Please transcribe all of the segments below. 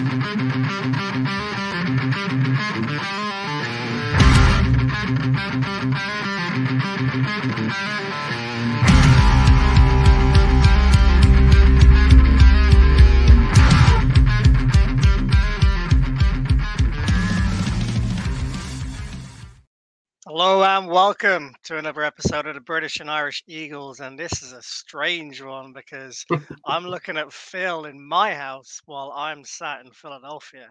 Thank you. Hello and welcome to another episode of the British and Irish Eagles. And this is a strange one because I'm looking at Phil in my house while I'm sat in Philadelphia.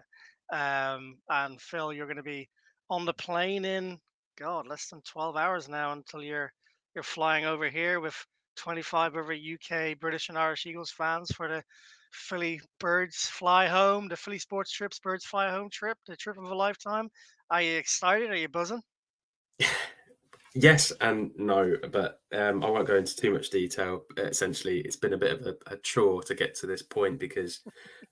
Um, and Phil, you're going to be on the plane in God less than 12 hours now until you're you're flying over here with 25 other UK British and Irish Eagles fans for the Philly Birds Fly Home, the Philly Sports Trips Birds Fly Home trip, the trip of a lifetime. Are you excited? Are you buzzing? Yes and no, but um, I won't go into too much detail. Essentially, it's been a bit of a, a chore to get to this point because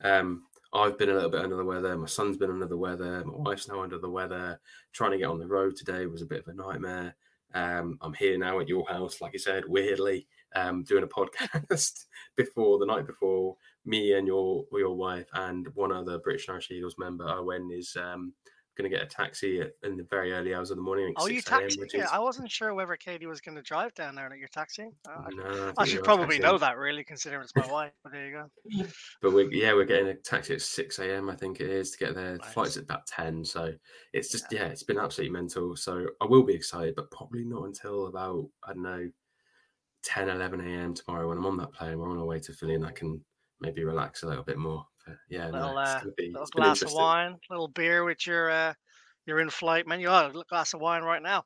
um, I've been a little bit under the weather. My son's been under the weather. My wife's now under the weather. Trying to get on the road today was a bit of a nightmare. Um, I'm here now at your house, like I said, weirdly um, doing a podcast before the night before. Me and your your wife and one other British National Eagles member, Owen, is um, going to get a taxi at, in the very early hours of the morning. Oh, you taxi? Yeah. I wasn't sure whether Katie was going to drive down there that you're taxiing. Uh, no, I, I should probably know that, really, considering it's my wife. But there you go. But we, yeah, we're getting a taxi at six a.m. I think it is to get there. Nice. Flight's at about ten, so it's just yeah. yeah, it's been absolutely mental. So I will be excited, but probably not until about I don't know 10, 11 a.m. tomorrow when I'm on that plane. We're on our way to Philly, and I can maybe relax a little bit more. But yeah, little, no, uh, be, little glass of wine, little beer with your uh, your in-flight menu. Oh, a glass of wine right now.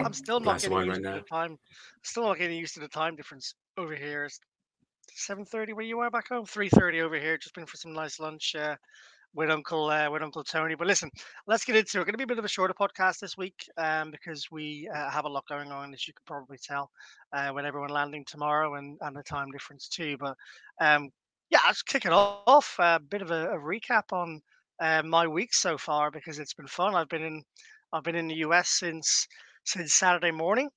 I'm still not getting used right to now. the time. Still not getting used to the time difference over here. It's 7:30 where you are back home. 3:30 over here. Just been for some nice lunch uh, with Uncle uh, with Uncle Tony. But listen, let's get into it. Going to be a bit of a shorter podcast this week um, because we uh, have a lot going on, as you can probably tell, uh, with everyone landing tomorrow and, and the time difference too. But um, yeah, let's kick it off. A bit of a, a recap on uh, my week so far because it's been fun. I've been in I've been in the US since since Saturday morning.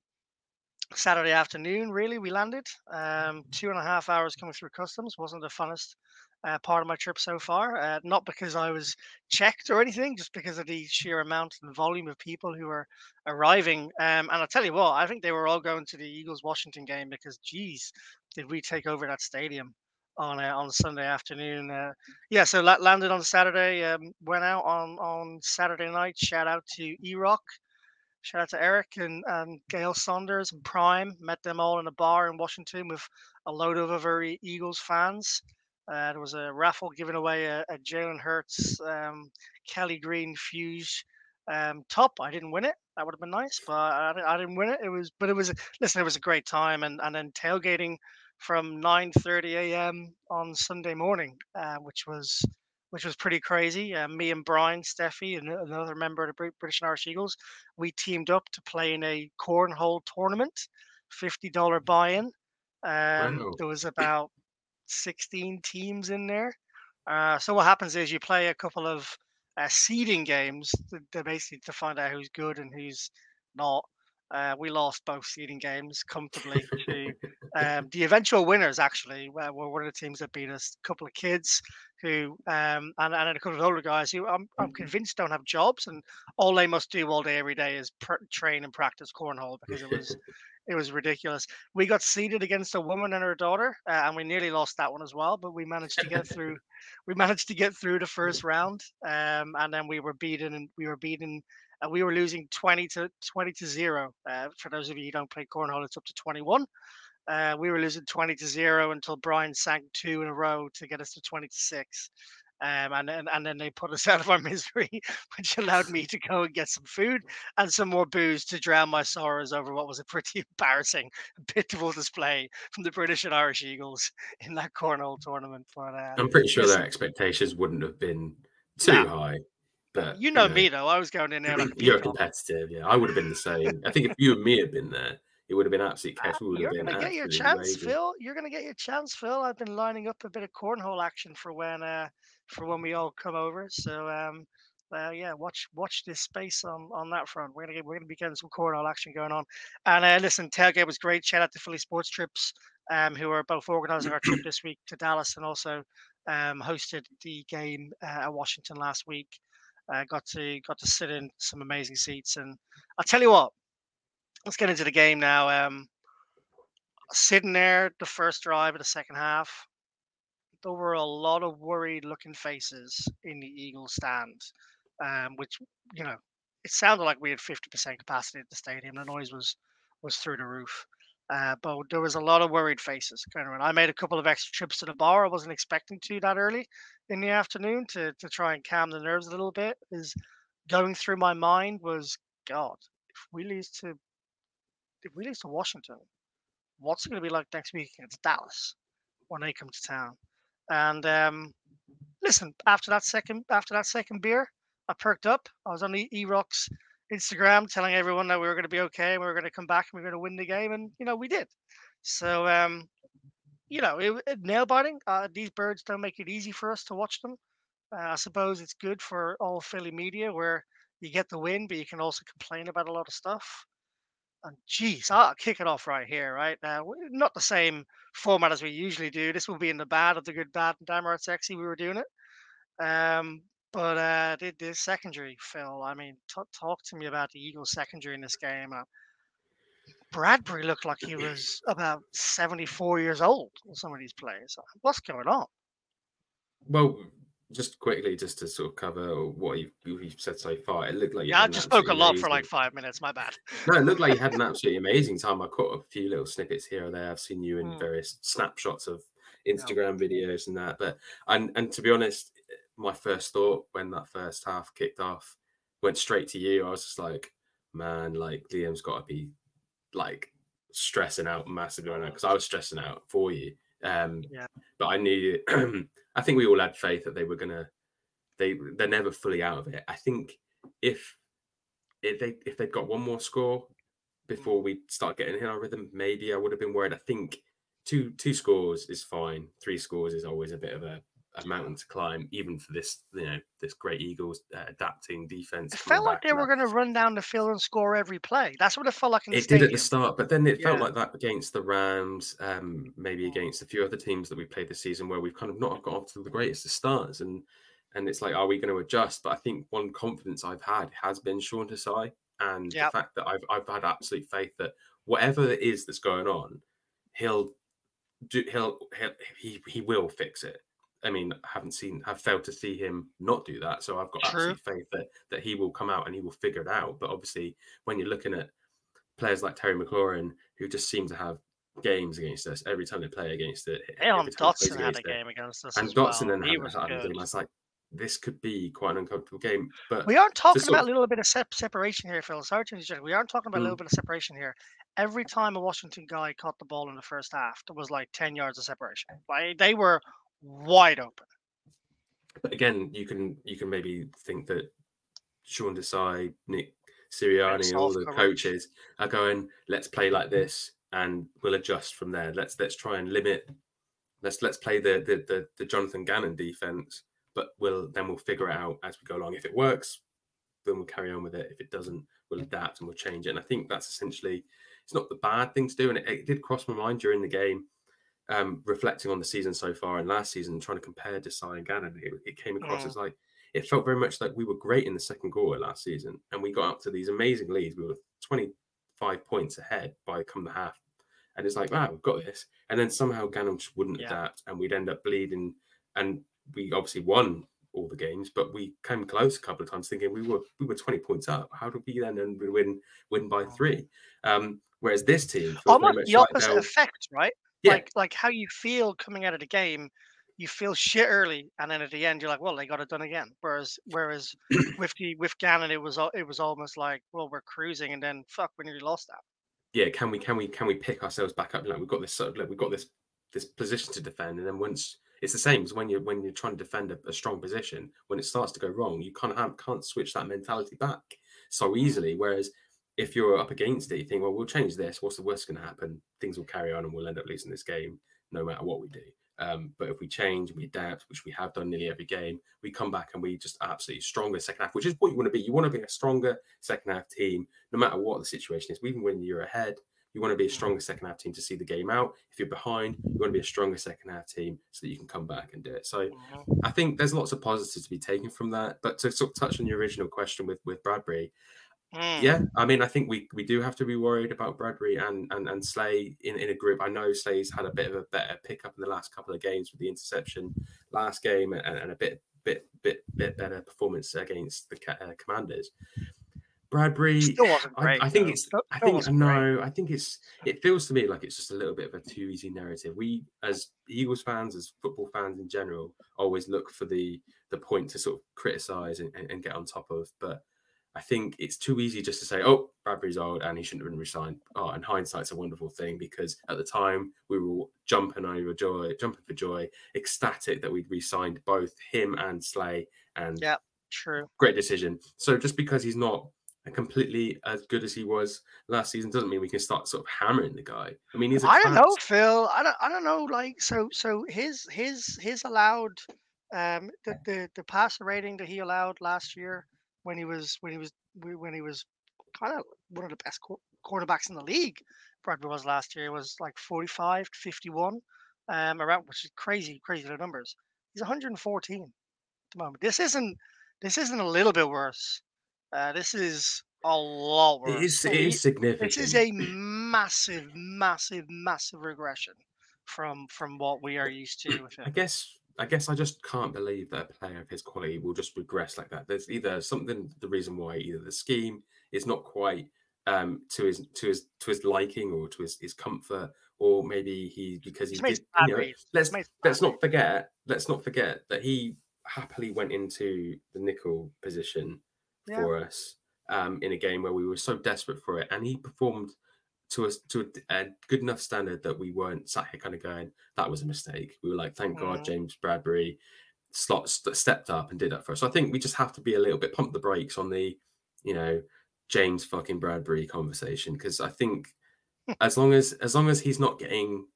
Saturday afternoon, really, we landed. Um, two and a half hours coming through customs wasn't the funnest uh, part of my trip so far. Uh, not because I was checked or anything, just because of the sheer amount and volume of people who were arriving. Um, and I'll tell you what, I think they were all going to the Eagles Washington game because, geez, did we take over that stadium? On uh, on Sunday afternoon. Uh, yeah, so la- landed on Saturday. Um, went out on on Saturday night. Shout out to E Rock. Shout out to Eric and, and Gail Saunders and Prime. Met them all in a bar in Washington with a load of other Eagles fans. Uh, there was a raffle giving away a, a Jalen Hurts um, Kelly Green Fuse um, top. I didn't win it. That would have been nice, but I, I didn't win it. It was, but it was. Listen, it was a great time, and and then tailgating from 9:30 a.m. on Sunday morning, uh, which was which was pretty crazy. Uh, me and Brian Steffi, and another member of the British and Irish Eagles, we teamed up to play in a cornhole tournament, fifty dollar buy-in. Um, wow. There was about 16 teams in there. Uh, so what happens is you play a couple of uh, seeding games. They're basically to find out who's good and who's not. Uh, we lost both seeding games comfortably to um, the eventual winners. Actually, were, were one of the teams that beat us. A couple of kids who, um, and, and a couple of older guys who I'm, I'm mm-hmm. convinced don't have jobs, and all they must do all day every day is pr- train and practice cornhole because it was it was ridiculous. We got seeded against a woman and her daughter, uh, and we nearly lost that one as well. But we managed to get through. we managed to get through the first round, um, and then we were beaten. And we were beaten and we were losing 20 to 20 to 0 uh, for those of you who don't play cornhole it's up to 21 uh, we were losing 20 to 0 until brian sank two in a row to get us to 20 to 6 um, and, and and then they put us out of our misery, which allowed me to go and get some food and some more booze to drown my sorrows over what was a pretty embarrassing, pitiful display from the British and Irish Eagles in that cornhole tournament. But uh, I'm pretty sure their expectations wouldn't have been too high. But you know, you know, me though, I was going in there. Like you're competitive, yeah. I would have been the same. I think if you and me had been there, it would have been absolute chaos. Uh, you're going to get your chance, raging. Phil. You're going to get your chance, Phil. I've been lining up a bit of cornhole action for when uh for when we all come over. So um, uh, yeah, watch watch this space on on that front. We're gonna get we're gonna be getting some cornhole action going on. And uh, listen, tailgate was great. Shout out to Philly Sports Trips, um, who are both organising our trip this week to Dallas and also Um, hosted the game uh, at Washington last week. Uh, got to got to sit in some amazing seats, and I'll tell you what. Let's get into the game now. Um, sitting there, the first drive of the second half, there were a lot of worried looking faces in the Eagles stand, um, which you know it sounded like we had 50% capacity at the stadium. The noise was was through the roof. Uh, but there was a lot of worried faces going around. I made a couple of extra trips to the bar. I wasn't expecting to that early in the afternoon to to try and calm the nerves a little bit. Is going through my mind was God, if we lose to we lose to Washington, what's it going to be like next week against Dallas when they come to town? And um, listen, after that second after that second beer, I perked up. I was on the E-Rocks Instagram telling everyone that we were going to be okay and we were going to come back and we were going to win the game, and you know we did. So um, you know, it, it, nail biting. Uh, these birds don't make it easy for us to watch them. Uh, I suppose it's good for all Philly media where you get the win, but you can also complain about a lot of stuff. And geez, I'll kick it off right here, right? now. not the same format as we usually do. This will be in the bad of the good, bad, and damn right sexy. We were doing it. Um, but uh, the, the secondary, Phil, I mean, t- talk to me about the Eagles secondary in this game. Uh, Bradberry looked like he was about 74 years old in some of these plays. What's going on? Well, just quickly, just to sort of cover what you, you've said so far, it looked like yeah, I just spoke a lot amazing... for like five minutes. My bad. no, it looked like you had an absolutely amazing time. I caught a few little snippets here or there. I've seen you in mm. various snapshots of Instagram yeah. videos and that. But and and to be honest, my first thought when that first half kicked off went straight to you. I was just like, man, like Liam's got to be like stressing out massively right now because I was stressing out for you. Um, yeah. But I knew, I think we all had faith that they were gonna, they they're never fully out of it. I think if if they if they'd got one more score before we start getting in our rhythm, maybe I would have been worried. I think two two scores is fine. Three scores is always a bit of a a mountain to climb, even for this, you know, this great Eagles uh, adapting defense. It felt like they were going to run down the field and score every play. That's what it felt like in the It stadium. did at the start, but then it yeah. felt like that against the Rams, um, maybe against a few other teams that we played this season, where we've kind of not got off to the greatest of starts, and and it's like, are we going to adjust? But I think one confidence I've had has been Sean Desai, and yep. the fact that I've I've had absolute faith that whatever it is that's going on, he'll do he'll, he'll he he will fix it I mean, I haven't seen, I've failed to see him not do that. So I've got True. absolute faith that that he will come out and he will figure it out. But obviously, when you're looking at players like Terry McLaurin, who just seem to have games against us every time they play against it. Elon Dotson had a game against us, and Dotson well. then had, had a game. I was like, this could be quite an uncomfortable game. But we aren't talking about a little bit of separation here, Phil. Sorry to. We aren't talking about mm. a little bit of separation here. Every time a Washington guy caught the ball in the first half, there was like ten yards of separation. Like they were wide open. But again, you can you can maybe think that Sean Desai, Nick Sirianni, all the coaches are going, let's play like this and we'll adjust from there. Let's let's try and limit let's let's play the the the, the Jonathan Gannon defense, but we'll then we'll figure it out as we go along. If it works, then we'll carry on with it. If it doesn't, we'll adapt and we'll change it. And I think that's essentially it's not the bad thing to do. And it, it did cross my mind during the game um, reflecting on the season so far and last season, trying to compare Desai and Gannon, it, it came across mm. as like it felt very much like we were great in the second quarter last season, and we got up to these amazing leads. We were 25 points ahead by come the half, and it's like, wow, we've got this. And then somehow Gannon just wouldn't yeah. adapt, and we'd end up bleeding. And we obviously won all the games, but we came close a couple of times, thinking we were we were 20 points up. How did we then win win by mm. three? Um, whereas this team almost the opposite like effect, right? Yeah. like like how you feel coming out of the game you feel shit early and then at the end you're like well they got it done again whereas whereas with the with gannon it was it was almost like well we're cruising and then fuck we nearly lost that yeah can we can we can we pick ourselves back up like we've got this sort of like we've got this this position to defend and then once it's the same as when you're when you're trying to defend a, a strong position when it starts to go wrong you can't have, can't switch that mentality back so mm. easily whereas if you're up against it, you think, well, we'll change this. What's the worst going to happen? Things will carry on and we'll end up losing this game no matter what we do. Um, but if we change, we adapt, which we have done nearly every game, we come back and we just absolutely stronger second half, which is what you want to be. You want to be a stronger second half team, no matter what the situation is. Even when you're ahead, you want to be a stronger second half team to see the game out. If you're behind, you want to be a stronger second half team so that you can come back and do it. So mm-hmm. I think there's lots of positives to be taken from that. But to sort of touch on your original question with with Bradberry, Mm. Yeah, I mean, I think we we do have to be worried about Bradberry and and and Slay in, in a group. I know Slay's had a bit of a better pickup in the last couple of games with the interception last game and, and a bit bit bit bit better performance against the uh, Commanders. Bradberry great. I, I think it's. I think no. I think it's. It feels to me like it's just a little bit of a too easy narrative. We, as Eagles fans, as football fans in general, always look for the the point to sort of criticize and, and, and get on top of. But I think it's too easy just to say, "Oh, Bradberry's old and he shouldn't have been resigned." Oh, and hindsight's a wonderful thing because at the time we were jumping over joy, jumping for joy, ecstatic that we'd re-signed both him and Slay. And yeah, true, great decision. So just because he's not completely as good as he was last season doesn't mean we can start sort of hammering the guy. I mean, he's. I don't know, Phil. I don't. I don't know. Like, so, so his his his allowed um the the the passer rating that he allowed last year when he was when he was when he was kind of one of the best quarterbacks in the league. Bradberry was last year was like 45 to 51, um, around which is crazy, crazy little numbers. He's 114 at the moment. This isn't this isn't a little bit worse. Uh, this is a lot worse. It is, it is significant. This is a massive, massive, massive regression from from what we are used to with him. I guess I guess I just can't believe that a player of his quality will just regress like that. There's either something the reason why either the scheme is not quite um, to his to his to his liking or to his, his comfort, or maybe he because he did. You know, let's let's not forget let's not forget that he happily went into the nickel position yeah. for us um, in a game where we were so desperate for it, and he performed to us to a, a, good enough standard that we weren't sat here kind of going, that was a mistake. We were like, thank mm. God James Bradberry slots that stepped up and did that for us. So I think we just have to be a little bit pump the brakes on the, you know, James fucking Bradberry conversation because I think as long as as long as he's not getting,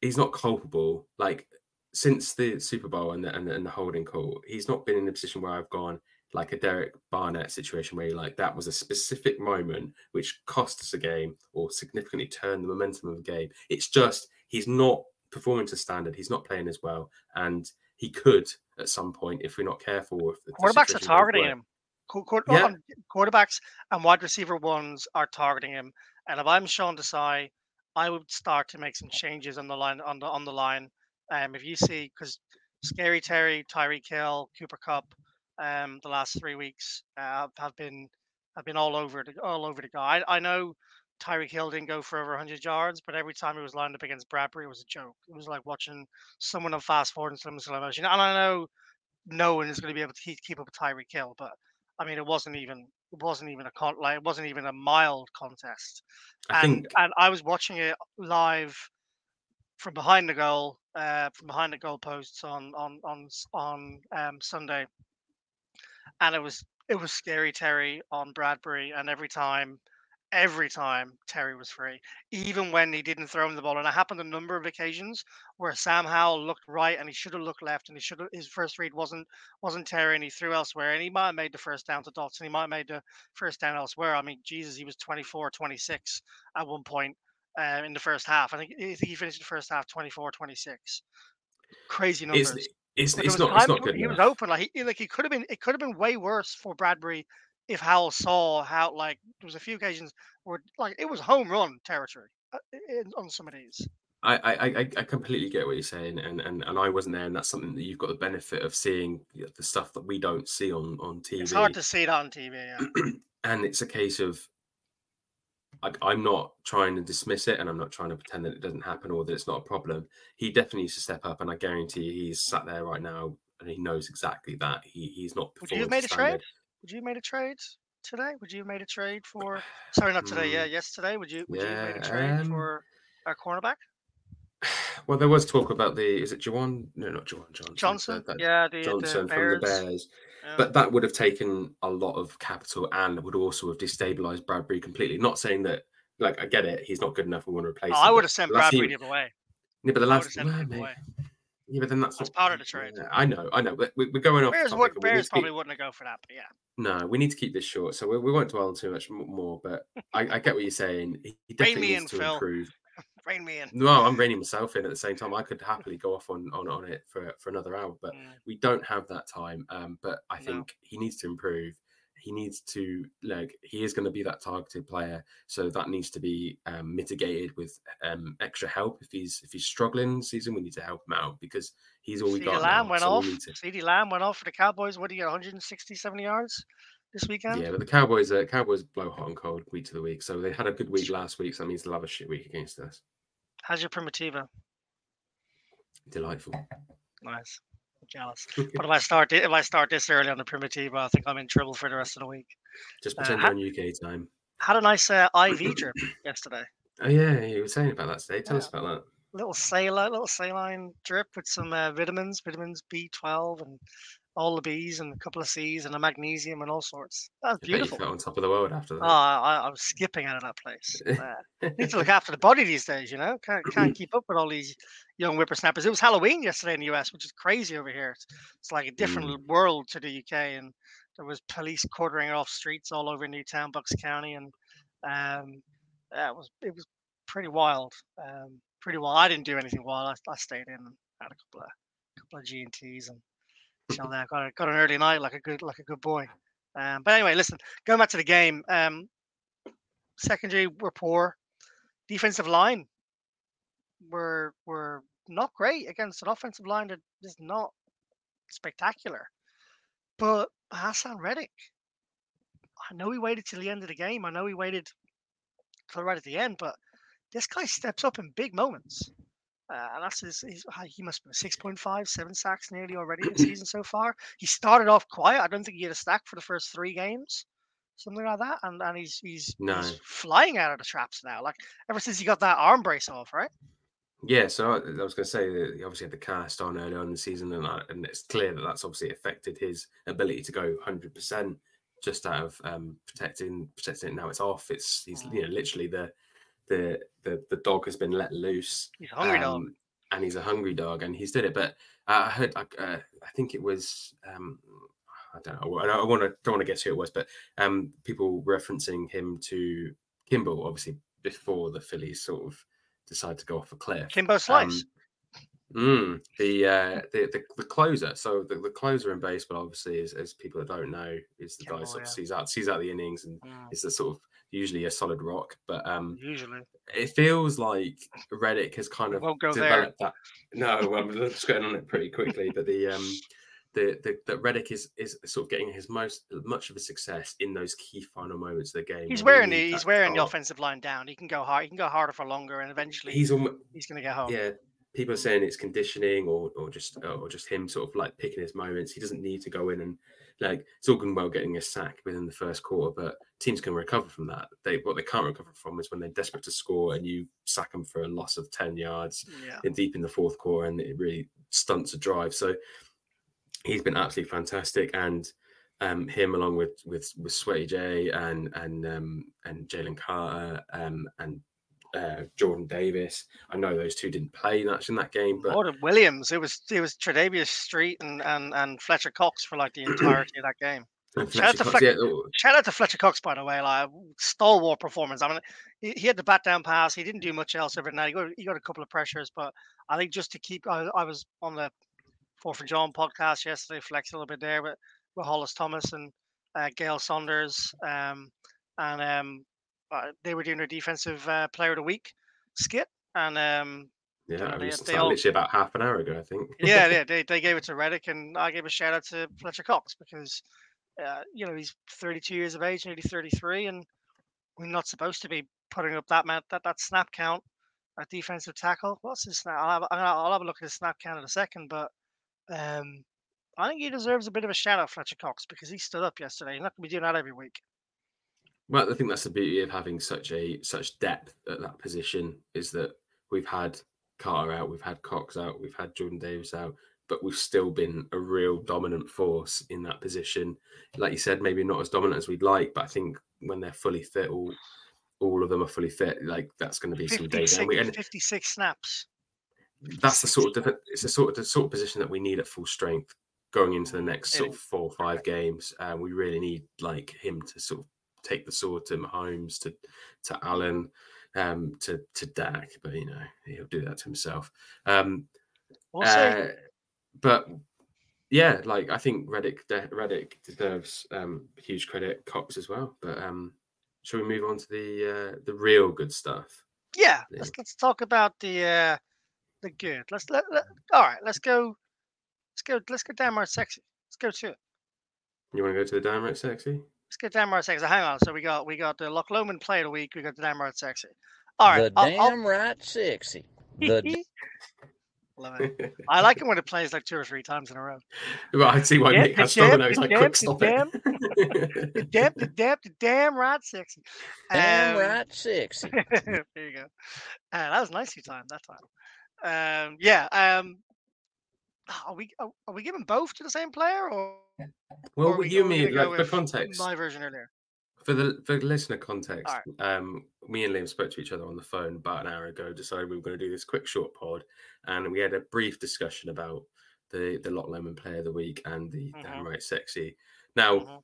he's not culpable. Like since the Super Bowl and the, and the, and the holding call, he's not been in a position where I've gone, like a Derek Barnett situation where you're like that was a specific moment which cost us a game or significantly turned the momentum of the game. It's just he's not performing to standard. He's not playing as well, and he could at some point if we're not careful. If the quarterbacks are targeting him. yeah. Quarterbacks and wide receiver ones are targeting him. And if I'm Sean Desai, I would start to make some changes on the line on the on the line. Um, if you see because Scary Terry, Tyreek Hill, Cooper Kupp, um, the last three weeks uh, have been have been all over the all over the guy. I, I know Tyreek Hill didn't go for over 100 yards, but every time he was lined up against Bradberry, it was a joke. It was like watching someone on fast forward in slow motion. And I know no one is going to be able to keep, keep up with Tyreek Hill, but I mean, it wasn't even it wasn't even a con like it wasn't even a mild contest. I and think... and I was watching it live from behind the goal, uh, from behind the goal posts on on on on um, Sunday, and it was it was scary Terry on Bradberry, and every time, every time Terry was free, even when he didn't throw him the ball, and it happened a number of occasions where Sam Howell looked right and he should have looked left, and he should have his first read wasn't wasn't Terry, and he threw elsewhere, and he might have made the first down to Dotson, he might have made the first down elsewhere. I mean, Jesus, he was 24, 26 at one point uh, in the first half. I think, I think he finished the first half 24, 26. Crazy numbers. Is, it's, it's not it's not good. He enough. was open like he like he could have been. It could have been way worse for Bradberry if Howell saw how like there was a few occasions where like it was home run territory uh, in, on some of these. I, I, I completely get what you're saying, and, and and I wasn't there, and that's something that you've got the benefit of seeing the stuff that we don't see on on TV. It's hard to see it on TV, yeah. and it's a case of I, am not trying to dismiss it and I'm not trying to pretend that it doesn't happen or that it's not a problem. He definitely needs to step up, and I guarantee he's sat there right now and he knows exactly that. He he's not. Would you have made a trade? Would you have made a trade today? Would you have made a trade for? Sorry, not today. Yeah, hmm. yesterday. Would you? Would yeah, you have made a trade um, for our cornerback? Well, there was talk about the is it Juwan? No, not Juwan Johnson. Johnson. yeah, the, Johnson the from the Bears. Um, but that would have taken a lot of capital and would also have destabilized Bradberry completely. Not saying that, like, I get it, he's not good enough. We want to replace. Oh, him, I would have sent Bradberry the other way. Yeah, but the last, well, Yeah, but then that's, that's part of the trade. Yeah, I know, I know, but we, are going off. Bears, would, Bears probably keep... wouldn't go for that, but yeah. No, we need to keep this short, so we, we won't dwell on too much more. But I, I get what you're saying. He definitely needs to Phil. improve. Rein me in. No, I'm reining myself in at the same time. I could happily go off on on, on it for, for another hour, but mm. we don't have that time. Um, but I think no. he needs to improve. He needs to like he is going to be that targeted player, so that needs to be um, mitigated with um, extra help. If he's if he's struggling season, we need to help him out because he's all we got. Lamb now, went so off. To... CeeDee Lamb went off for the Cowboys. What do you get? 160, 70 yards this weekend. Yeah, but the Cowboys, uh, Cowboys blow hot and cold week to the week. So they had a good week last week. So that means they'll have a shit week against us. How's your Primitivo? Delightful. Nice. I'm jealous. but if I start if I start this early on the Primitivo, I think I'm in trouble for the rest of the week. Just uh, pretend uh, you're on UK time. Had a nice uh, IV drip yesterday. Oh yeah, you were saying about that today. Tell yeah. us about that. Little saline, little saline drip with some uh, vitamins, vitamins B12 and all the B's and a couple of C's and a magnesium and all sorts. That's beautiful. on top of the world after that. Oh, I, I was skipping out of that place. Uh, need to look after the body these days, you know. Can't can't keep up with all these young whippersnappers. It was Halloween yesterday in the US, which is crazy over here. It's, it's like a different mm. world to the UK, and there was police quartering off streets all over Newtown, Bucks County, and um, yeah, it was it was pretty wild. Um, pretty wild. I didn't do anything wild. I, I stayed in and had a couple of couple of G and T's and so there, got, a, got an early night like a good like a good boy. Um, but anyway, listen, going back to the game, um, secondary were poor, defensive line were were not great against an offensive line that is not spectacular. But Haason Reddick, I know he waited till the end of the game. I know he waited till right at the end, but this guy steps up in big moments. Uh, and that's his, his, he must be 6.5, seven sacks nearly already this season so far. He started off quiet. I don't think he had a stack for the first three games, something like that. And and he's he's, no. he's flying out of the traps now. Like ever since he got that arm brace off, right? Yeah, so I, I was going to say that he obviously had the cast on early on in the season, and, I, and it's clear that that's obviously affected his ability to go 100% just out of um, protecting protecting it. Now it's off. It's he's you know mm. literally the the the the dog has been let loose. He's hungry um, dog, and he's a hungry dog, and he's did it. But uh, I heard, uh, I think it was, um, I don't know, I don't want to don't want to guess who it was, but um, people referencing him to Kimbrel, obviously before the Phillies sort of decide to go off a cliff. Kimbo Slice. Um, Mm, the, uh, the, the the closer. So the, the closer in baseball, obviously, is as people that don't know, is the guy that yeah. sees out sees out the innings and mm. is the sort of usually a solid rock. But um, usually it feels like Reddick has kind of developed there. that. No, I'm just getting on it pretty quickly. But the um, the, the that Reddick is is sort of getting his most much of a success in those key final moments of the game. He's wearing the, he's wearing the offensive line down. He can go hard. He can go harder for longer, and eventually he's almost, he's going to get home. Yeah, people are saying it's conditioning or or just or just him sort of like picking his moments. He doesn't need to go in and like it's all good well getting a sack within the first quarter, but teams can recover from that. They what they can't recover from is when they're desperate to score and you sack them for a loss of ten yards yeah. in deep in the fourth quarter, and it really stunts a drive. So he's been absolutely fantastic, and um, him along with with with Sweaty J and and um, and Jalen Carter um, and uh, Jordan Davis. I know those two didn't play much in that game, but Jordan Williams. It was it was Kentavius Street and, and and Fletcher Cox for like the entirety of that game. Shout out, to Cox, yeah. shout out to Fletcher Cox, by the way, like stalwart performance. I mean, he, he, had the bat down pass. He didn't do much else over night. He got, he got a couple of pressures, but I think just to keep, I, I was on the Four for John podcast yesterday, flexed a little bit there, with, with Hollis Thomas and uh, Gail Saunders, um, and um, they were doing their defensive uh, player of the week skit, and um, yeah, mean, they, they all, literally about half an hour ago, I think. yeah, yeah, they, they gave it to Reddick, and I gave a shout out to Fletcher Cox because uh, you know he's 32 years of age, nearly 33, and we're not supposed to be putting up that that that snap count at defensive tackle. What's his snap? I'll have, I'll have a look at his snap count in a second, but um, I think he deserves a bit of a shout out, Fletcher Cox, because he stood up yesterday. He's not going to be doing that every week. Well, I think that's the beauty of having such a such depth at that position is that we've had Carter out, we've had Cox out, we've had Jordan Davis out, but we've still been a real dominant force in that position. Like you said, maybe not as dominant as we'd like, but I think when they're fully fit, all all of them are fully fit. Like that's going to be some days. And we, and 56 snaps. that's the sort of it's the sort of the sort of position that we need at full strength going into the next sort of four or five games. Um, we really need like him to sort of take the sword to Mahomes, to to Allen, um, to to Dak, but you know he'll do that to himself. Um, we'll uh, but yeah, like I think Reddick Reddick deserves um, huge credit, Cox as well. But um, shall we move on to the uh, the real good stuff? Yeah, yeah. let's let's talk about the uh, the good. Let's let, let all right. Let's go. Let's go. Let's go downright sexy. Let's go to it. You want to go to the downright sexy? Let's get downright sexy. Hang on. So we got we got the Loch Lomond play of the week. We got the downright sexy. All right. The damn right sexy. The Love it. I like it when it plays like two or three times in a row. Well, I see why yeah, Nick has struggled now. He's like, quick, stop damn, it. the damn, the damn, the damn right sexy. Damn um, right sexy. there you go. Uh, that was nice nicely timed that time. Um, yeah. Um, are we are, are, we giving both to the same player or? Well, or you mean like for context? My version earlier for the for listener context, right. um, me and Liam spoke to each other on the phone about an hour ago. Decided we were going to do this quick short pod, and we had a brief discussion about the the Loch Lomond Player of the Week and the mm-hmm. damn right sexy. Now, mm-hmm.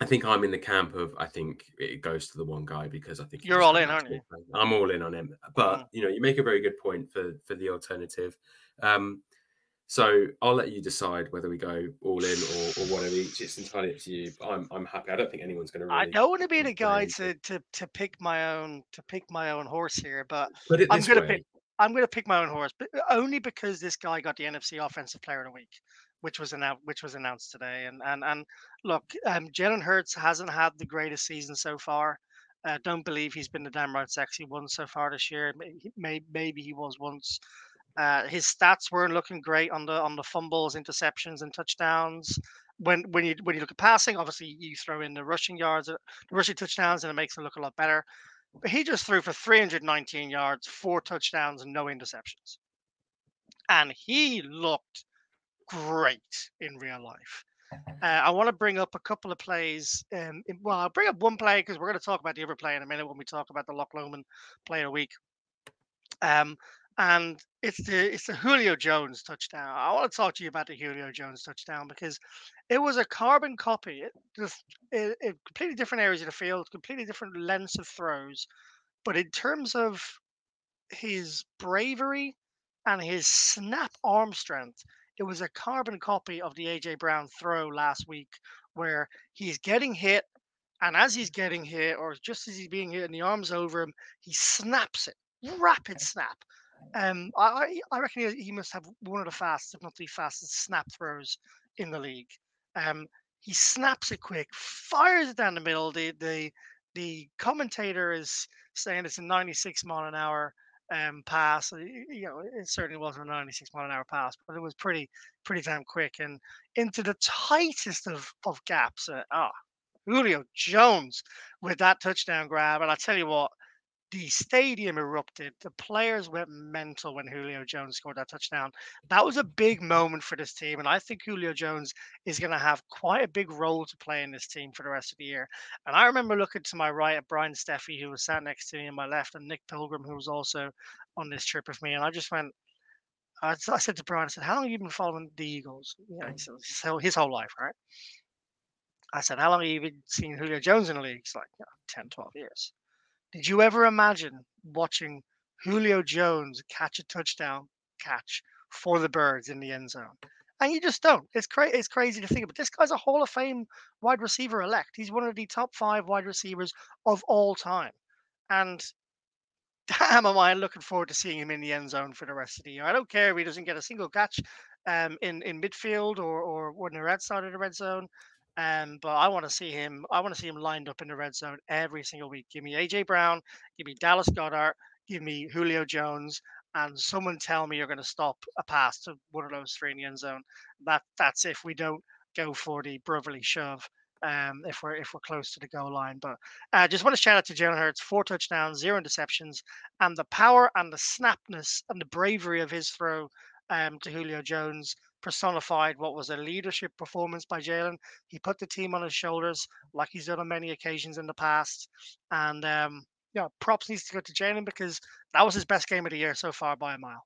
I think I'm in the camp of I think it goes to the one guy because I think you're all in, aren't you? I'm all in on him, but mm-hmm. you know, you make a very good point for for the alternative. Um, so I'll let you decide whether we go all in or, or whatever each. It's entirely up to you. I'm I'm happy. I don't think anyone's going to. Really I don't want to be the guy to, to to pick my own to pick my own horse here, but I'm going to pick. I'm going to pick my own horse, but only because this guy got the NFC Offensive Player of the Week, which was announced, which was announced today. And and and look, um, Jalen Hurts hasn't had the greatest season so far. Uh, don't believe he's been the damn right sexy one so far this year. Maybe, maybe he was once. Uh, his stats weren't looking great on the on the fumbles, interceptions, and touchdowns. When when you when you look at passing, obviously you throw in the rushing yards, uh, the rushing touchdowns, and it makes him look a lot better. But he just threw for 319 yards, four touchdowns, and no interceptions, and he looked great in real life. Uh, I want to bring up a couple of plays. Um, in, well, I'll bring up one play because we're going to talk about the other play in a minute when we talk about the Loch Lomond play of the week. Um, and it's the it's the Julio Jones touchdown. I want to talk to you about the Julio Jones touchdown because it was a carbon copy. It just it, it completely different areas of the field, completely different lengths of throws, but in terms of his bravery and his snap arm strength, it was a carbon copy of the AJ Brown throw last week where he's getting hit and as he's getting hit or just as he's being hit and the arm's over him, he snaps it. Rapid snap um, I I reckon he, must have one of the fastest, if not the fastest, snap throws in the league. Um, he snaps it quick, fires it down the middle. The the the commentator is saying it's a 96 mile an hour um, pass. You know, it certainly wasn't a 96 mile an hour pass, but it was pretty pretty damn quick and into the tightest of of gaps. Uh, ah, Julio Jones with that touchdown grab, and I tell you what, the stadium erupted. The players went mental when Julio Jones scored that touchdown. That was a big moment for this team, and I think Julio Jones is going to have quite a big role to play in this team for the rest of the year. And I remember looking to my right at Brian Steffi, who was sat next to me, and my left, and Nick Pilgrim, who was also on this trip with me, and I just went. I, said to Brian, I said, "How long have you been following the Eagles?" You know, so his whole life, right? I said, "How long have you been seeing Julio Jones in the league?" He's like, you know, 10, 12 years. Did you ever imagine watching Julio Jones catch a touchdown catch for the Birds in the end zone? And you just don't. It's crazy. It's crazy to think about. This guy's a Hall of Fame wide receiver elect. He's one of the top five wide receivers of all time. And damn, am I looking forward to seeing him in the end zone for the rest of the year. I don't care if he doesn't get a single catch um, in in midfield or or when the red side of the red zone. Um, but I want to see him. I want to see him lined up in the red zone every single week. Give me AJ Brown. Give me Dallas Goedert. Give me Julio Jones. And someone tell me you're going to stop a pass to one of those three in the end zone. That that's if we don't go for the brotherly shove. Um, if we're if we're close to the goal line. But I uh, just want to shout out to Jalen Hurts, four touchdowns, zero interceptions, and the power and the snapness and the bravery of his throw um, to Julio Jones personified what was a leadership performance by Jalen. He put the team on his shoulders like he's done on many occasions in the past. And um, yeah, props needs to go to Jalen because that was his best game of the year so far by a mile.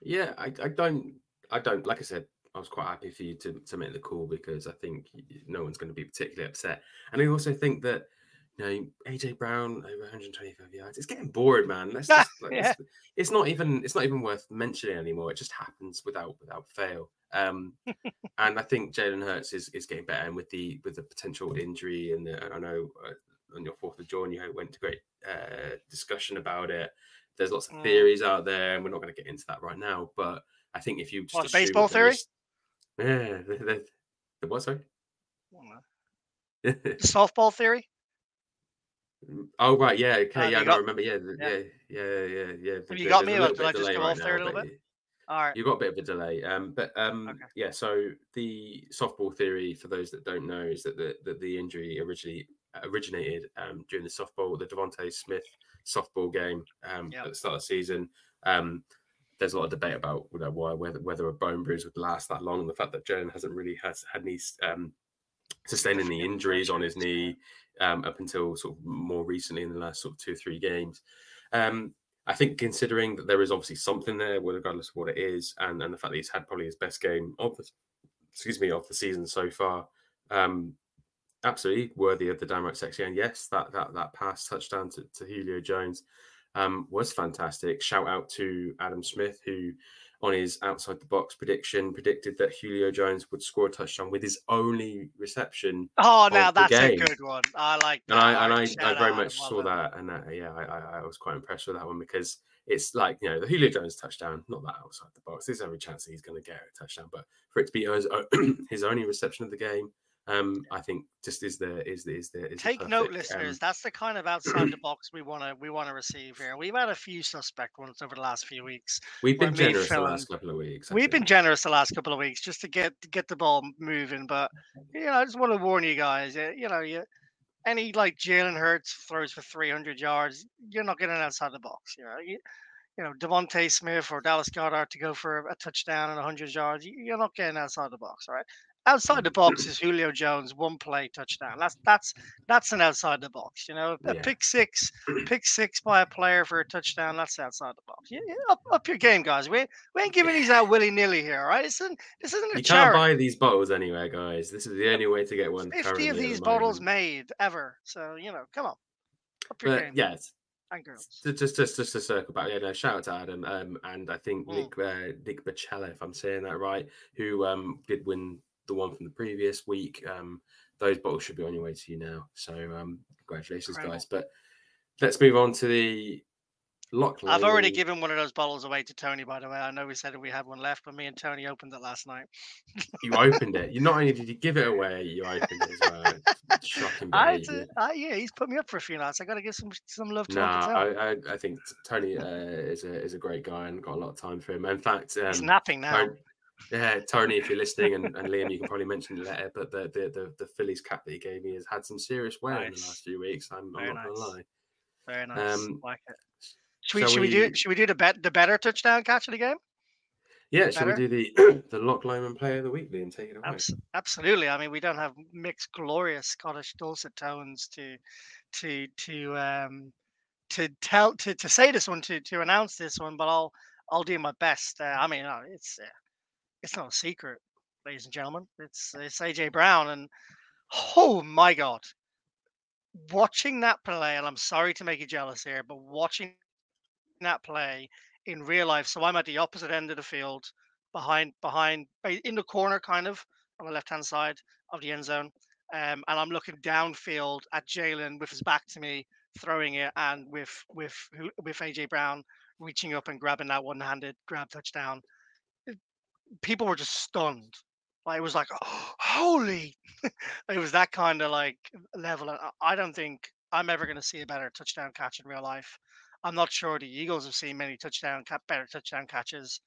Yeah, I, I don't, I don't. Like I said, I was quite happy for you to to make the call because I think no one's going to be particularly upset, and I also think that know AJ Brown over 125 yards. It's getting bored, man. Let's just, like, yeah. it's, it's, not even it's not even worth mentioning anymore. It just happens without without fail. Um, and I think Jalen Hurts is is getting better, and with the with the potential injury and, the, I know uh, on your fourth of John you went to great uh, discussion about it. There's lots of mm. theories out there, and we're not going to get into that right now. But I think if you just what, baseball theory, yeah, the, the, the what? Sorry, softball theory. Oh right, yeah, okay, uh, yeah, I got, remember, yeah, yeah, yeah, yeah, yeah. yeah. Have you got me? Or did I just go off there a little bit? All right. You've got a bit of a delay. Um, but um, okay. yeah, so the softball theory, for those that don't know, is that the, that the injury originally originated um, during the softball, the DeVonta Smith softball game um, yep. at the start of the season. Um, there's a lot of debate about you know, why whether whether a bone bruise would last that long, and the fact that Jalen hasn't really has had any um, sustaining the injuries on his knee um, up until sort of more recently in the last sort of two or three games. Um, I think considering that there is obviously something there, regardless of what it is, and, and the fact that he's had probably his best game of the excuse me of the season so far, um, absolutely worthy of the downright sexy. And yes, that that that pass touchdown to, to Julio Jones um, was fantastic. Shout out to Adam Smith who on his outside the box prediction predicted that Julio Jones would score a touchdown with his only reception. Oh, now that's a good one. I like that. And I, and I, I very much saw that. And uh, yeah, I, I, was quite impressed with that one because it's like, you know, the Julio Jones touchdown, not that outside the box. There's every chance that he's going to get a touchdown, but for it to be his, his only reception of the game, um, I think just is the is the is the is take the note, um, listeners. Um, that's the kind of outside the box we want to we want to receive here. We've had a few suspect ones over the last few weeks. We've been generous the last couple of weeks. I we've think. been generous the last couple of weeks just to get get the ball moving. But you know, I just want to warn you guys. You know, you any like Jalen Hurts throws for 300 yards, you're not getting outside the box. You know, you, you know DeVonta Smith or Dallas Goedert to go for a touchdown and 100 yards, you're not getting outside the box. All right, outside the box is Julio Jones, one play touchdown. That's that's that's an outside the box. You know, a yeah. pick six, pick six by a player for a touchdown. That's outside the box. Yeah, yeah up, up your game, guys. We we ain't giving these out willy nilly here, right? This isn't this isn't a you charity. can't buy these bottles anywhere, guys. This is the only way to get one. Fifty of these the bottles made ever. So you know, come on, up your but, game. Yes. And girls. Just, just, just to circle back, yeah, no, shout out to Adam, um, and I think mm. Nick, uh, Nick Bacella, if I'm saying that right, who um, did win the one from the previous week. Um, those bottles should be on your way to you now. So um, congratulations, Incredible. guys. But let's move on to the lock. I've already given one of those bottles away to Tony. By the way, I know we said we had one left, but me and Tony opened it last night. you opened it. You not only did you give it away, you opened it as well. Shocking behavior. I, yeah, he's put me up for a few nights. I got to give some some love to him. I, I, I, think Tony uh, is a is a great guy and got a lot of time for him. In fact, um, he's napping now. Yeah, Tony, if you're listening, and, and Liam, you can probably mention the letter, but the, the the the Phillies cap that he gave me has had some serious wear nice. in the last few weeks. I'm, I'm not nice. gonna lie. Very nice. Um, like it. Should we, should we, we, do should we do the bet the better touchdown catch of the game? Yeah, should we do the the Loch Lomond player of the week and take it away? absolutely. I mean, we don't have mixed glorious Scottish dulcet tones to to to um to tell to, to say this one to to announce this one, but I'll I'll do my best. Uh, I mean, uh, it's uh, it's not a secret, ladies and gentlemen. It's it's AJ Brown, and oh my God, watching that play, and I'm sorry to make you jealous here, but watching that play in real life. So I'm at the opposite end of the field, behind behind in the corner, kind of on the left hand side of the end zone, um, and I'm looking downfield at Jalen with his back to me, throwing it, and with with with AJ Brown reaching up and grabbing that one-handed grab touchdown. People were just stunned. Like it was like, oh, holy! it was that kind of like level. I don't think I'm ever going to see a better touchdown catch in real life. I'm not sure the Eagles have seen many touchdown better touchdown catches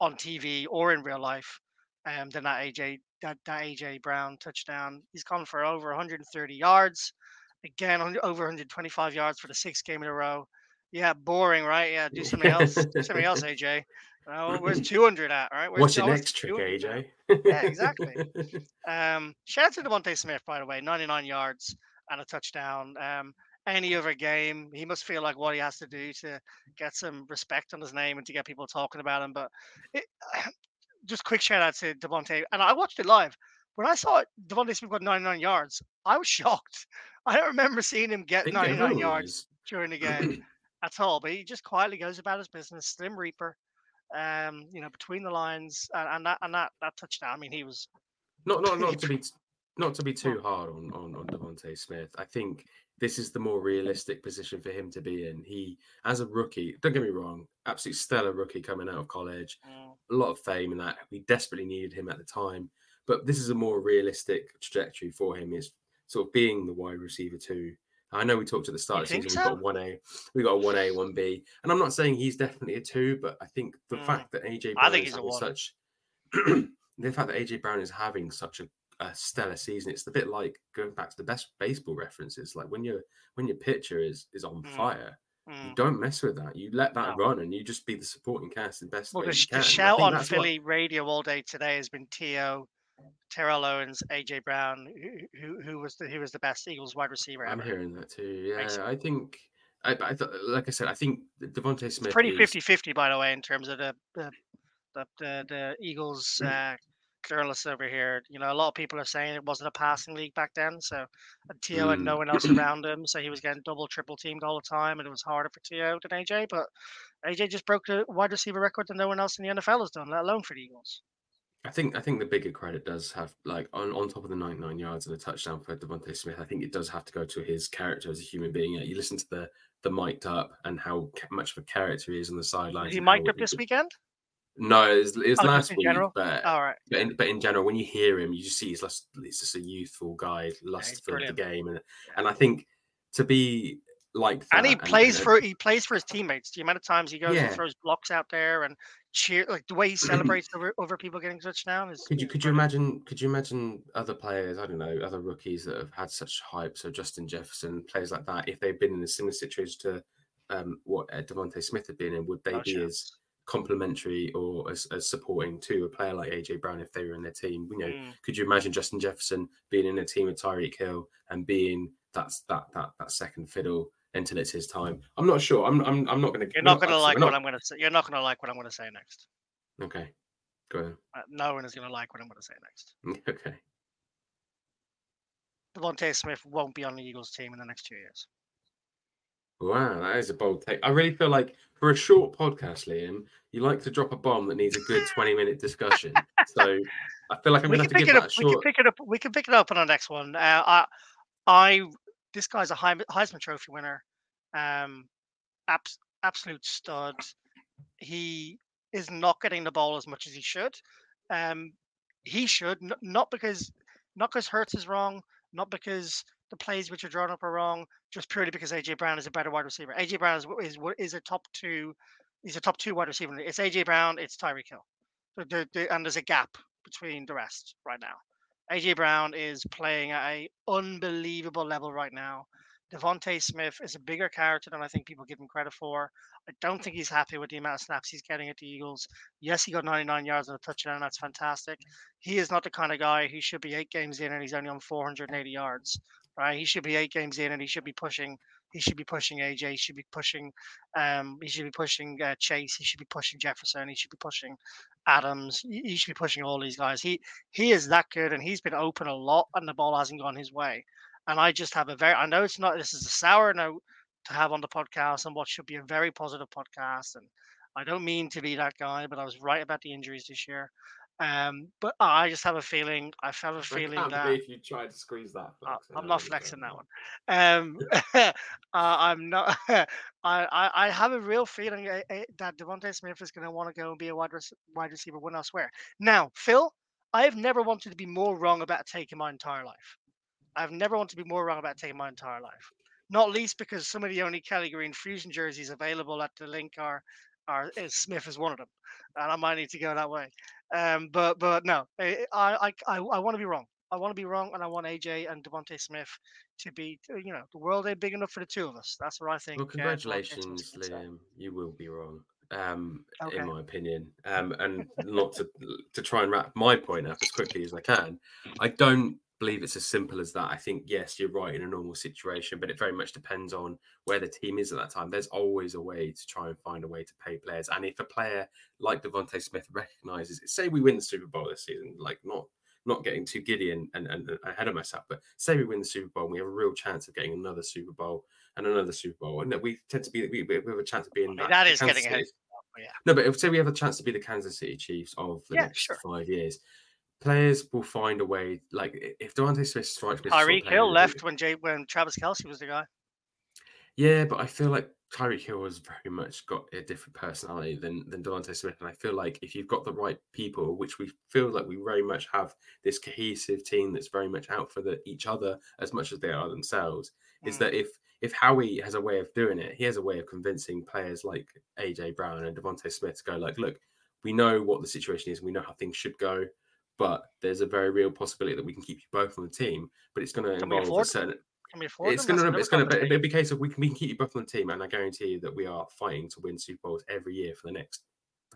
on TV or in real life um, than that AJ that, that AJ Brown touchdown. He's gone for over 130 yards, again over 125 yards for the sixth game in a row. Yeah, boring, right? Yeah, do something else. do something else, AJ. Uh, where's 200 at? Right? Where's, What's your next trick, AJ? yeah, exactly. Um, shout out to DeVonta Smith, by the way, 99 yards and a touchdown. Um, any other game. He must feel like what he has to do to get some respect on his name and to get people talking about him. But it, just quick shout out to DeVonta, and I watched it live. When I saw it, DeVonta Smith got 99 yards, I was shocked. I don't remember seeing him get 99 yards during the game at all. But he just quietly goes about his business, Slim Reaper. Um, you know, between the lines, and, and that and that that touchdown. I mean, he was not not not to be not to be too hard on on, on DeVonta Smith. I think this is the more realistic position for him to be in. He, as a rookie, don't get me wrong, absolute stellar rookie coming out of college, mm. a lot of fame in that. We desperately needed him at the time, but this is a more realistic trajectory for him. Is sort of being the wide receiver too. I know we talked at the start of the season. So? We've got one A, we got a one A, one B, and I'm not saying he's definitely a two, but I think the mm. fact that AJ Brown I think he's a such the fact that AJ Brown is having such a a stellar season. It's a bit like going back to the best baseball references. Like when your when your pitcher is is on mm. fire, mm. you don't mess with that. You let that no. run, and you just be the supporting cast the best well, the. The shout on Philly what... radio all day today has been T.O., Terrell Owens, AJ Brown, who, who who was the who was the best Eagles wide receiver. I'm ever. hearing that too. Yeah, Basically. I think. I, I thought, like I said, I think DeVonta Smith. It's pretty 50 50, by the way, in terms of the the, the, the, the Eagles mm. uh, careless over here. You know, a lot of people are saying it wasn't a passing league back then. So T.O. mm. had no one else around him. So he was getting double, triple teamed all the time. And it was harder for T.O. than AJ. But AJ just broke the wide receiver record that no one else in the NFL has done, let alone for the Eagles. I think I think the bigger credit does have like on, on top of the 99 yards and the touchdown for DeVonta Smith. I think it does have to go to his character as a human being. You listen to the the mic'd up and how much of a character he is on the sidelines. he mic'd up this weekend? No, it's, it's oh, last week. General? But, All right. but, in, but in general, when you hear him, you just see he's, lust, he's just a youthful guy, lust for the game, and and I think to be like that, and he plays and, for he plays for his teammates. The amount of times he goes yeah. and throws blocks out there and cheer, like the way he celebrates over, over people getting touchdown is. Could you could you imagine? Could you imagine other players? I don't know, other rookies that have had such hype. So Justin Jefferson, players like that, if they've been in a similar situation to um, what uh, DeVonta Smith had been in, would they oh, be sure. as complementary or as, as, supporting to a player like AJ Brown if they were in their team. You know, mm. could you imagine Justin Jefferson being in a team with Tyreek Hill and being that's that that that second fiddle until it's his time? I'm not sure. I'm I'm, I'm not going to. You're not going to like what I'm going to say. You're not going to like what I'm going to say next. Okay, go ahead. Uh, no one is going to like what I'm going to say next. Okay. DeVonta Smith won't be on the Eagles team in the next two years. Wow, that is a bold take. I really feel like for a short podcast, Liam, you like to drop a bomb that needs a good 20 minute discussion. so I feel like I'm going to have to give that up, short... We can pick it up. We can pick it up on our next one. Uh, I, I, this guy's a Heisman Trophy winner. Um, abs- absolute stud. He is not getting the ball as much as he should. Um, he should n- not because not because Hurts is wrong, not because the plays which are drawn up are wrong, just purely because AJ Brown is a better wide receiver. AJ Brown is is, is a top two. He's a top two wide receiver. It's AJ Brown. It's Tyreek Hill. And there's a gap between the rest right now. AJ Brown is playing at a unbelievable level right now. DeVonta Smith is a bigger character than I think people give him credit for. I don't think he's happy with the amount of snaps he's getting at the Eagles. Yes, he got 99 yards on a touchdown. That's fantastic. He is not the kind of guy who should be eight games in and he's only on 480 yards right? He should be eight games in, and he should be pushing. He should be pushing AJ. He should be pushing. Um, he should be pushing uh, Chase. He should be pushing Jefferson. He should be pushing Adams. He, should be pushing all these guys. He he is that good, and he's been open a lot, and the ball hasn't gone his way. And I just have a very. I know it's not. This is a sour note to have on the podcast, and what should be a very positive podcast. And I don't mean to be that guy, but I was right about the injuries this year. Um, but I just have a feeling. I have a feeling that if you try to squeeze that. Flex I'm not flexing that one. Um, uh, I'm not. I, I, I have a real feeling uh, uh, that DeVonta Smith is going to want to go and be a wide, wide receiver one elsewhere. Now, Phil, I have never wanted to be more wrong about taking my entire life. I've never wanted to be more wrong about taking my entire life. Not least because some of the only Kelly Green Fusion jerseys available at the link are are Smith is one of them, and I might need to go that way. Um, but but no, I I I, I want to be wrong. I want to be wrong, and I want AJ and DeVonta Smith to be, you know, the world ain't big enough for the two of us. That's what I think. Well, uh, congratulations, uh, Liam. You will be wrong, um, okay. in my opinion. Um, and not to to try and wrap my point up as quickly as I can. I don't believe it's as simple as that. I think yes, you're right in a normal situation, but it very much depends on where the team is at that time. There's always a way to try and find a way to pay players, and if a player like DeVonta Smith recognizes, it, say we win the Super Bowl this season, like not not getting too giddy and, and, and ahead of myself, but say we win the Super Bowl, and we have a real chance of getting another Super Bowl and another Super Bowl, and we tend to be we, we have a chance of being that, that is getting ahead. Yeah. No, but if say we have a chance to be the Kansas City Chiefs of the yeah, next sure. five years, players will find a way. Like if DeVonta Smith strikes me, Tyreek Hill left when Jay when Travis Kelce was the guy. Yeah, but I feel like Tyreek Hill has very much got a different personality than than DeVonta Smith, and I feel like if you've got the right people, which we feel like we very much have this cohesive team that's very much out for the, each other as much as they are themselves, mm. is that if if Howie has a way of doing it, he has a way of convincing players like AJ Brown and DeVonta Smith to go like, look, we know what the situation is, and we know how things should go but there's a very real possibility that we can keep you both on the team. But it's going to involve a certain. It's going to it's going to be, a case of we can, we can keep you both on the team, and I guarantee you that we are fighting to win Super Bowls every year for the next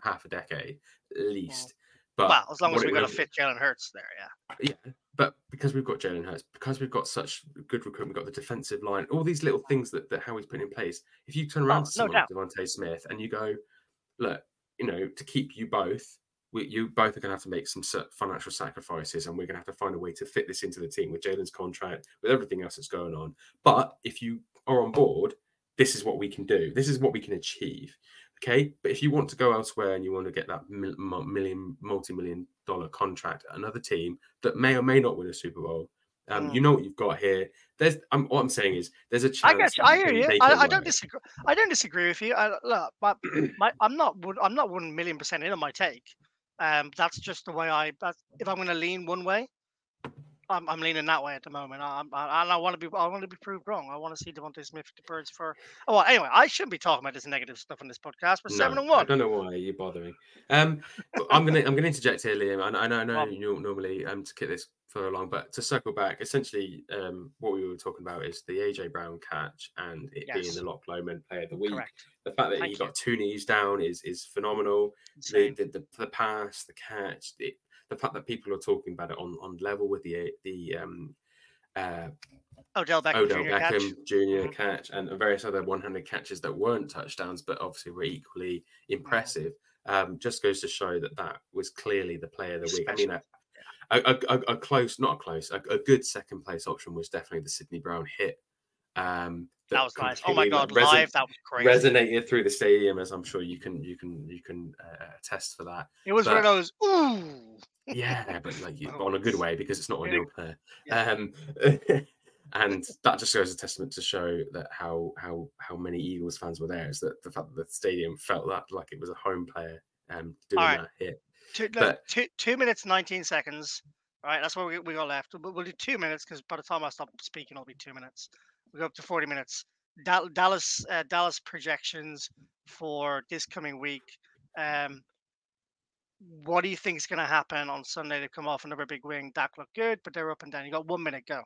half a decade at mm. least. But well, as long as we've got a fit Jalen Hurts there, yeah. Yeah, but because we've got Jalen Hurts, because we've got such good recruitment, we've got the defensive line, all these little things that, that Howie's putting in place. If you turn around oh, to someone no like DeVonta Smith and you go, look, you know, to keep you both, we, you both are going to have to make some financial sacrifices, and we're going to have to find a way to fit this into the team with Jalen's contract, with everything else that's going on. But if you are on board, this is what we can do. This is what we can achieve. Okay, but if you want to go elsewhere and you want to get that million, multi-million dollar contract at another team that may or may not win a Super Bowl, um, mm. you know what you've got here. There's, um, what I'm saying is, there's a chance. I guess I hear you. I, I, don't disagree. I don't disagree with you. I, look, but my, I'm not. I'm not one million percent in on my take. Um, that's just the way I. if I'm going to lean one way, I'm, I'm leaning that way at the moment. I, I, I want to be I want to be proved wrong. I want to see DeVonta Smith the birds for. Oh well, anyway, I shouldn't be talking about this negative stuff on this podcast. We're no, seven and one. I don't know why you're bothering. Um, I'm gonna I'm gonna interject here, Liam. I, I know I know you normally um to keep this for along, but to circle back, essentially, um, what we were talking about is the AJ Brown catch and it yes. being the Loch Lomond Player of the Week. Correct. The fact that Thank he got two knees down is is phenomenal. The, the, the, the pass, the catch, the, the fact that people are talking about it on, on level with the the um, uh, Odell Beckham, Odell Jr. Beckham catch. Jr. Mm-hmm. catch and various other 100 catches that weren't touchdowns, but obviously were equally mm-hmm. impressive. Um, just goes to show that that was clearly the player of the week. I mean, a, a, a, a, close, not a close, a, good second place option was definitely the Sydney Brown hit. Um, that, that was nice. Oh my god, like, live that was crazy. Resonated through the stadium, as I'm sure you can you can you can uh, attest for that. It was but, one of those ooh. Yeah, but like you, on a good way because it's not on your player. Um, and that just goes a testament to show that how how how many Eagles fans were there is that the fact that the stadium felt that like it was a home player um doing right. that hit. Two, but, two, two minutes nineteen seconds. Right, that's what we, we got left. We'll, we'll do two minutes because by the time I stop speaking, it'll be two minutes we go up to 40 minutes. Dallas uh, Dallas projections for this coming week. Um, what do you think is going to happen on Sunday? to come off another big win. Dak looked good, but they're up and down. You got one minute, go.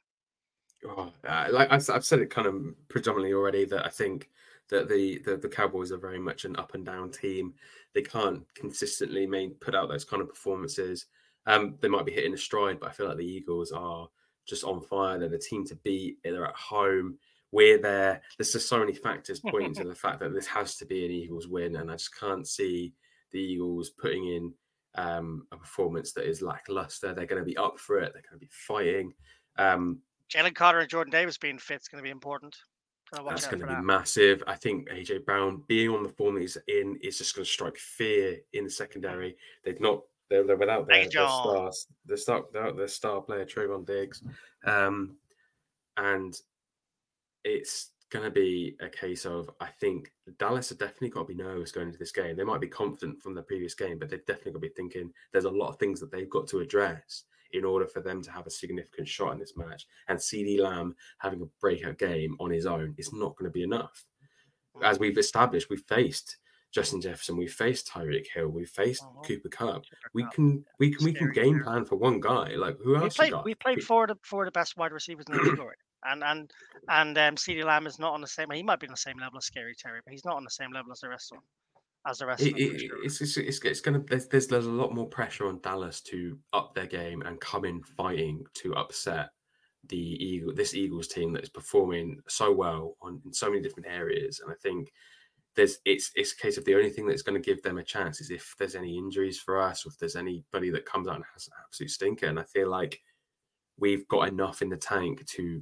Oh, uh, like I've, I've said it kind of predominantly already that I think that the, the, the Cowboys are very much an up and down team. They can't consistently main, put out those kind of performances. Um, they might be hitting a stride, but I feel like the Eagles are just on fire. They're the team to beat. They're at home. We're there. There's just so many factors pointing to the fact that this has to be an Eagles win, and I just can't see the Eagles putting in um, a performance that is lackluster. They're going to be up for it. They're going to be fighting. Um, Jalen Carter and Jordan Davis being fit is going to be important. That's going to be that. massive. I think AJ Brown being on the form that he's in is just going to strike fear in the secondary. They've not they're, they're without their, their stars, the star, their star player Trevon Diggs, um, and it's going to be a case of I think Dallas have definitely got to be nervous going into this game. They might be confident from the previous game, but they've definitely got to be thinking there's a lot of things that they've got to address in order for them to have a significant shot in this match. And CeeDee Lamb having a breakout game on his own is not going to be enough. As we've established, we've faced Justin Jefferson, we've faced Tyreek Hill, we faced uh-huh. Cooper Kupp. We can we can we can game plan for one guy. Like who else? We played we played four of the four of the best wide receivers in the league already. And and and um CeeDee Lamb is not on the same he might be on the same level as Scary Terry, but he's not on the same level as the rest of them. as the rest. It, it, it's, it's, it's, it's going to there's, there's there's a lot more pressure on Dallas to up their game and come in fighting to upset the Eagle this Eagles team that is performing so well on in so many different areas. And I think there's it's it's a case of the only thing that's going to give them a chance is if there's any injuries for us or if there's anybody that comes out and has an absolute stinker. And I feel like we've got enough in the tank to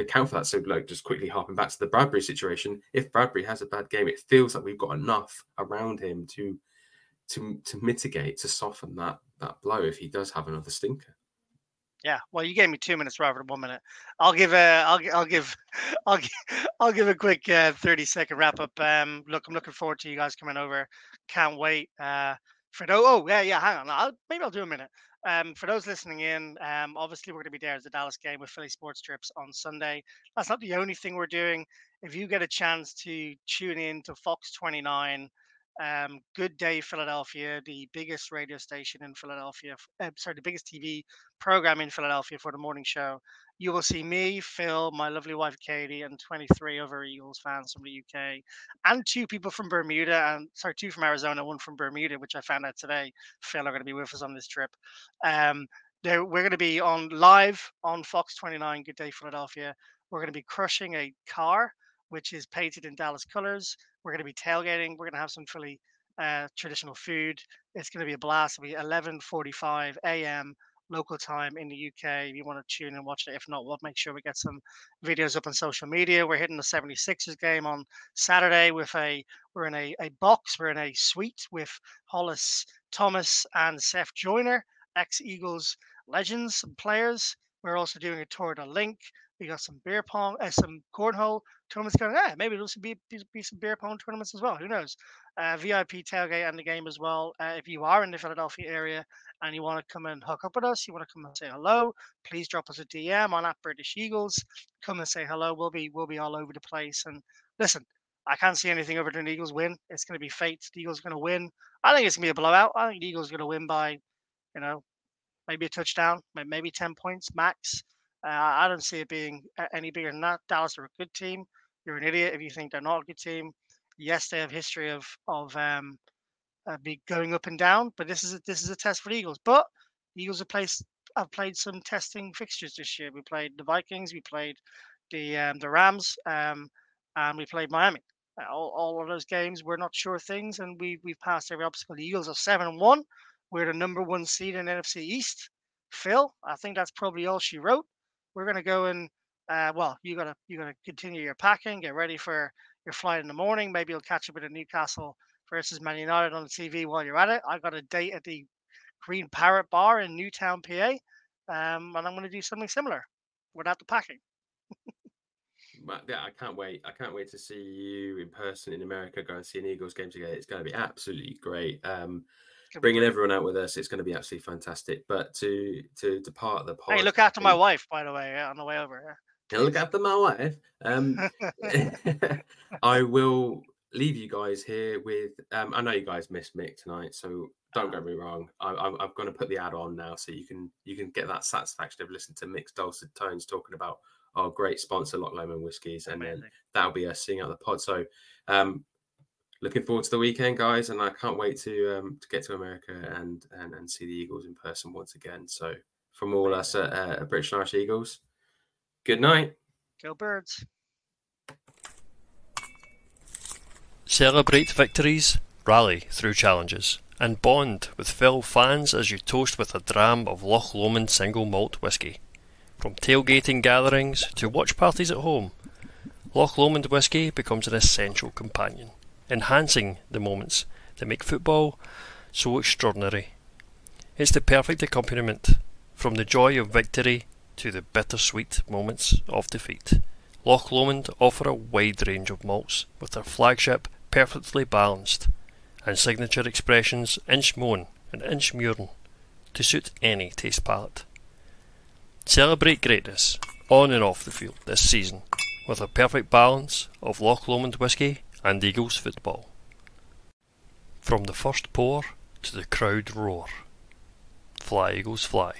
account for that. So, like, just quickly harping back to the Bradberry situation, if Bradberry has a bad game, it feels like we've got enough around him to to to mitigate to soften that that blow if he does have another stinker. Yeah, well, you gave me two minutes rather than one minute. I'll give a, I'll, I'll give, I'll, give, I'll give a quick uh, thirty second wrap up. Um, look, I'm looking forward to you guys coming over. Can't wait. Uh, for oh, oh yeah, yeah. Hang on, I'll, maybe I'll do a minute. Um, for those listening in, um, obviously we're going to be there as the Dallas game with Philly Sports Trips on Sunday. That's not the only thing we're doing. If you get a chance to tune in to Fox 29 um, Good Day Philadelphia, the biggest radio station in Philadelphia, uh, sorry, the biggest TV program in Philadelphia for the morning show. You will see me, Phil, my lovely wife Katie, and 23 other Eagles fans from the UK, and two people from Bermuda, and sorry, two from Arizona, one from Bermuda, which I found out today. Phil are going to be with us on this trip. Um, we're going to be on live on Fox 29 Good Day Philadelphia. We're going to be crushing a car which is painted in Dallas colors. We're going to be tailgating. We're going to have some Philly uh, traditional food. It's going to be a blast. It'll be 11:45 a.m. local time in the UK. If you want to tune and watch it, if not, we'll make sure we get some videos up on social media. We're hitting the 76ers game on Saturday with a we're in a, a box. We're in a suite with Hollis Thomas and Seth Joyner, ex Eagles legends and players. We're also doing a tour to Linc. We got some beer pong, uh, some cornhole tournaments going. Yeah, maybe there'll be, be, some beer pong tournaments as well. Who knows? Uh, VIP tailgate and the game as well. Uh, if you are in the Philadelphia area and you want to come and hook up with us, you want to come and say hello, please drop us a DM on at British Eagles. Come and say hello. We'll be we'll be all over the place. And listen, I can't see anything other than the Eagles win. It's going to be fate. The Eagles going to win. I think it's going to be a blowout. I think the Eagles going to win by, you know, maybe a touchdown, maybe 10 points max. Uh, I don't see it being any bigger than that. Dallas are a good team. You're an idiot if you think they're not a good team. Yes, they have history of of um, uh, be going up and down, but this is a, this is a test for the Eagles. But the Eagles have played have played some testing fixtures this year. We played the Vikings, we played the um, the Rams, um, and we played Miami. Uh, all, all of those games were not sure things, and we we've passed every obstacle. The Eagles are seven and one. We're the number one seed in NFC East. Phil, I think that's probably all she wrote we're going to go and uh, well, you gotta you gotta continue your packing, get ready for your flight in the morning. Maybe you'll catch a bit of Newcastle versus Man United on the TV while you're at it. I've got a date at the Green Parrot Bar in Newtown, PA, um, and I'm going to do something similar without the packing. but I can't wait. I can't wait to see you in person in America. Go and see an Eagles game together. It's going to be absolutely great. Um, bringing everyone out with us. It's going to be absolutely fantastic. But to to depart the pod, hey, look after my wife, by the way, on the way over. Yeah. Look after my wife. Um, I will leave you guys here with. Um, I know you guys missed Mick tonight, so don't get me wrong. I, I'm, I'm going to put the ad on now, so you can you can get that satisfaction of listening to Mick's dulcet tones talking about our great sponsor, Loch Lomond Whiskies, and then that'll be us seeing out the pod. So um, looking forward to the weekend, guys, and I can't wait to um, to get to America and, and and see the Eagles in person once again. So, from all us at, uh, British Irish Eagles, good night. Go Birds. Celebrate victories, rally through challenges, and bond with fellow fans as you toast with a dram of Loch Lomond single malt whisky. From tailgating gatherings to watch parties at home, Loch Lomond whisky becomes an essential companion enhancing the moments that make football so extraordinary. It's the perfect accompaniment from the joy of victory to the bittersweet moments of defeat. Loch Lomond offer a wide range of malts with their flagship perfectly balanced and signature expressions Inchmoan and Inchmurrin to suit any taste palate. Celebrate greatness on and off the field this season with a perfect balance of Loch Lomond whisky and Eagles football. From the first pour to the crowd roar. Fly Eagles fly.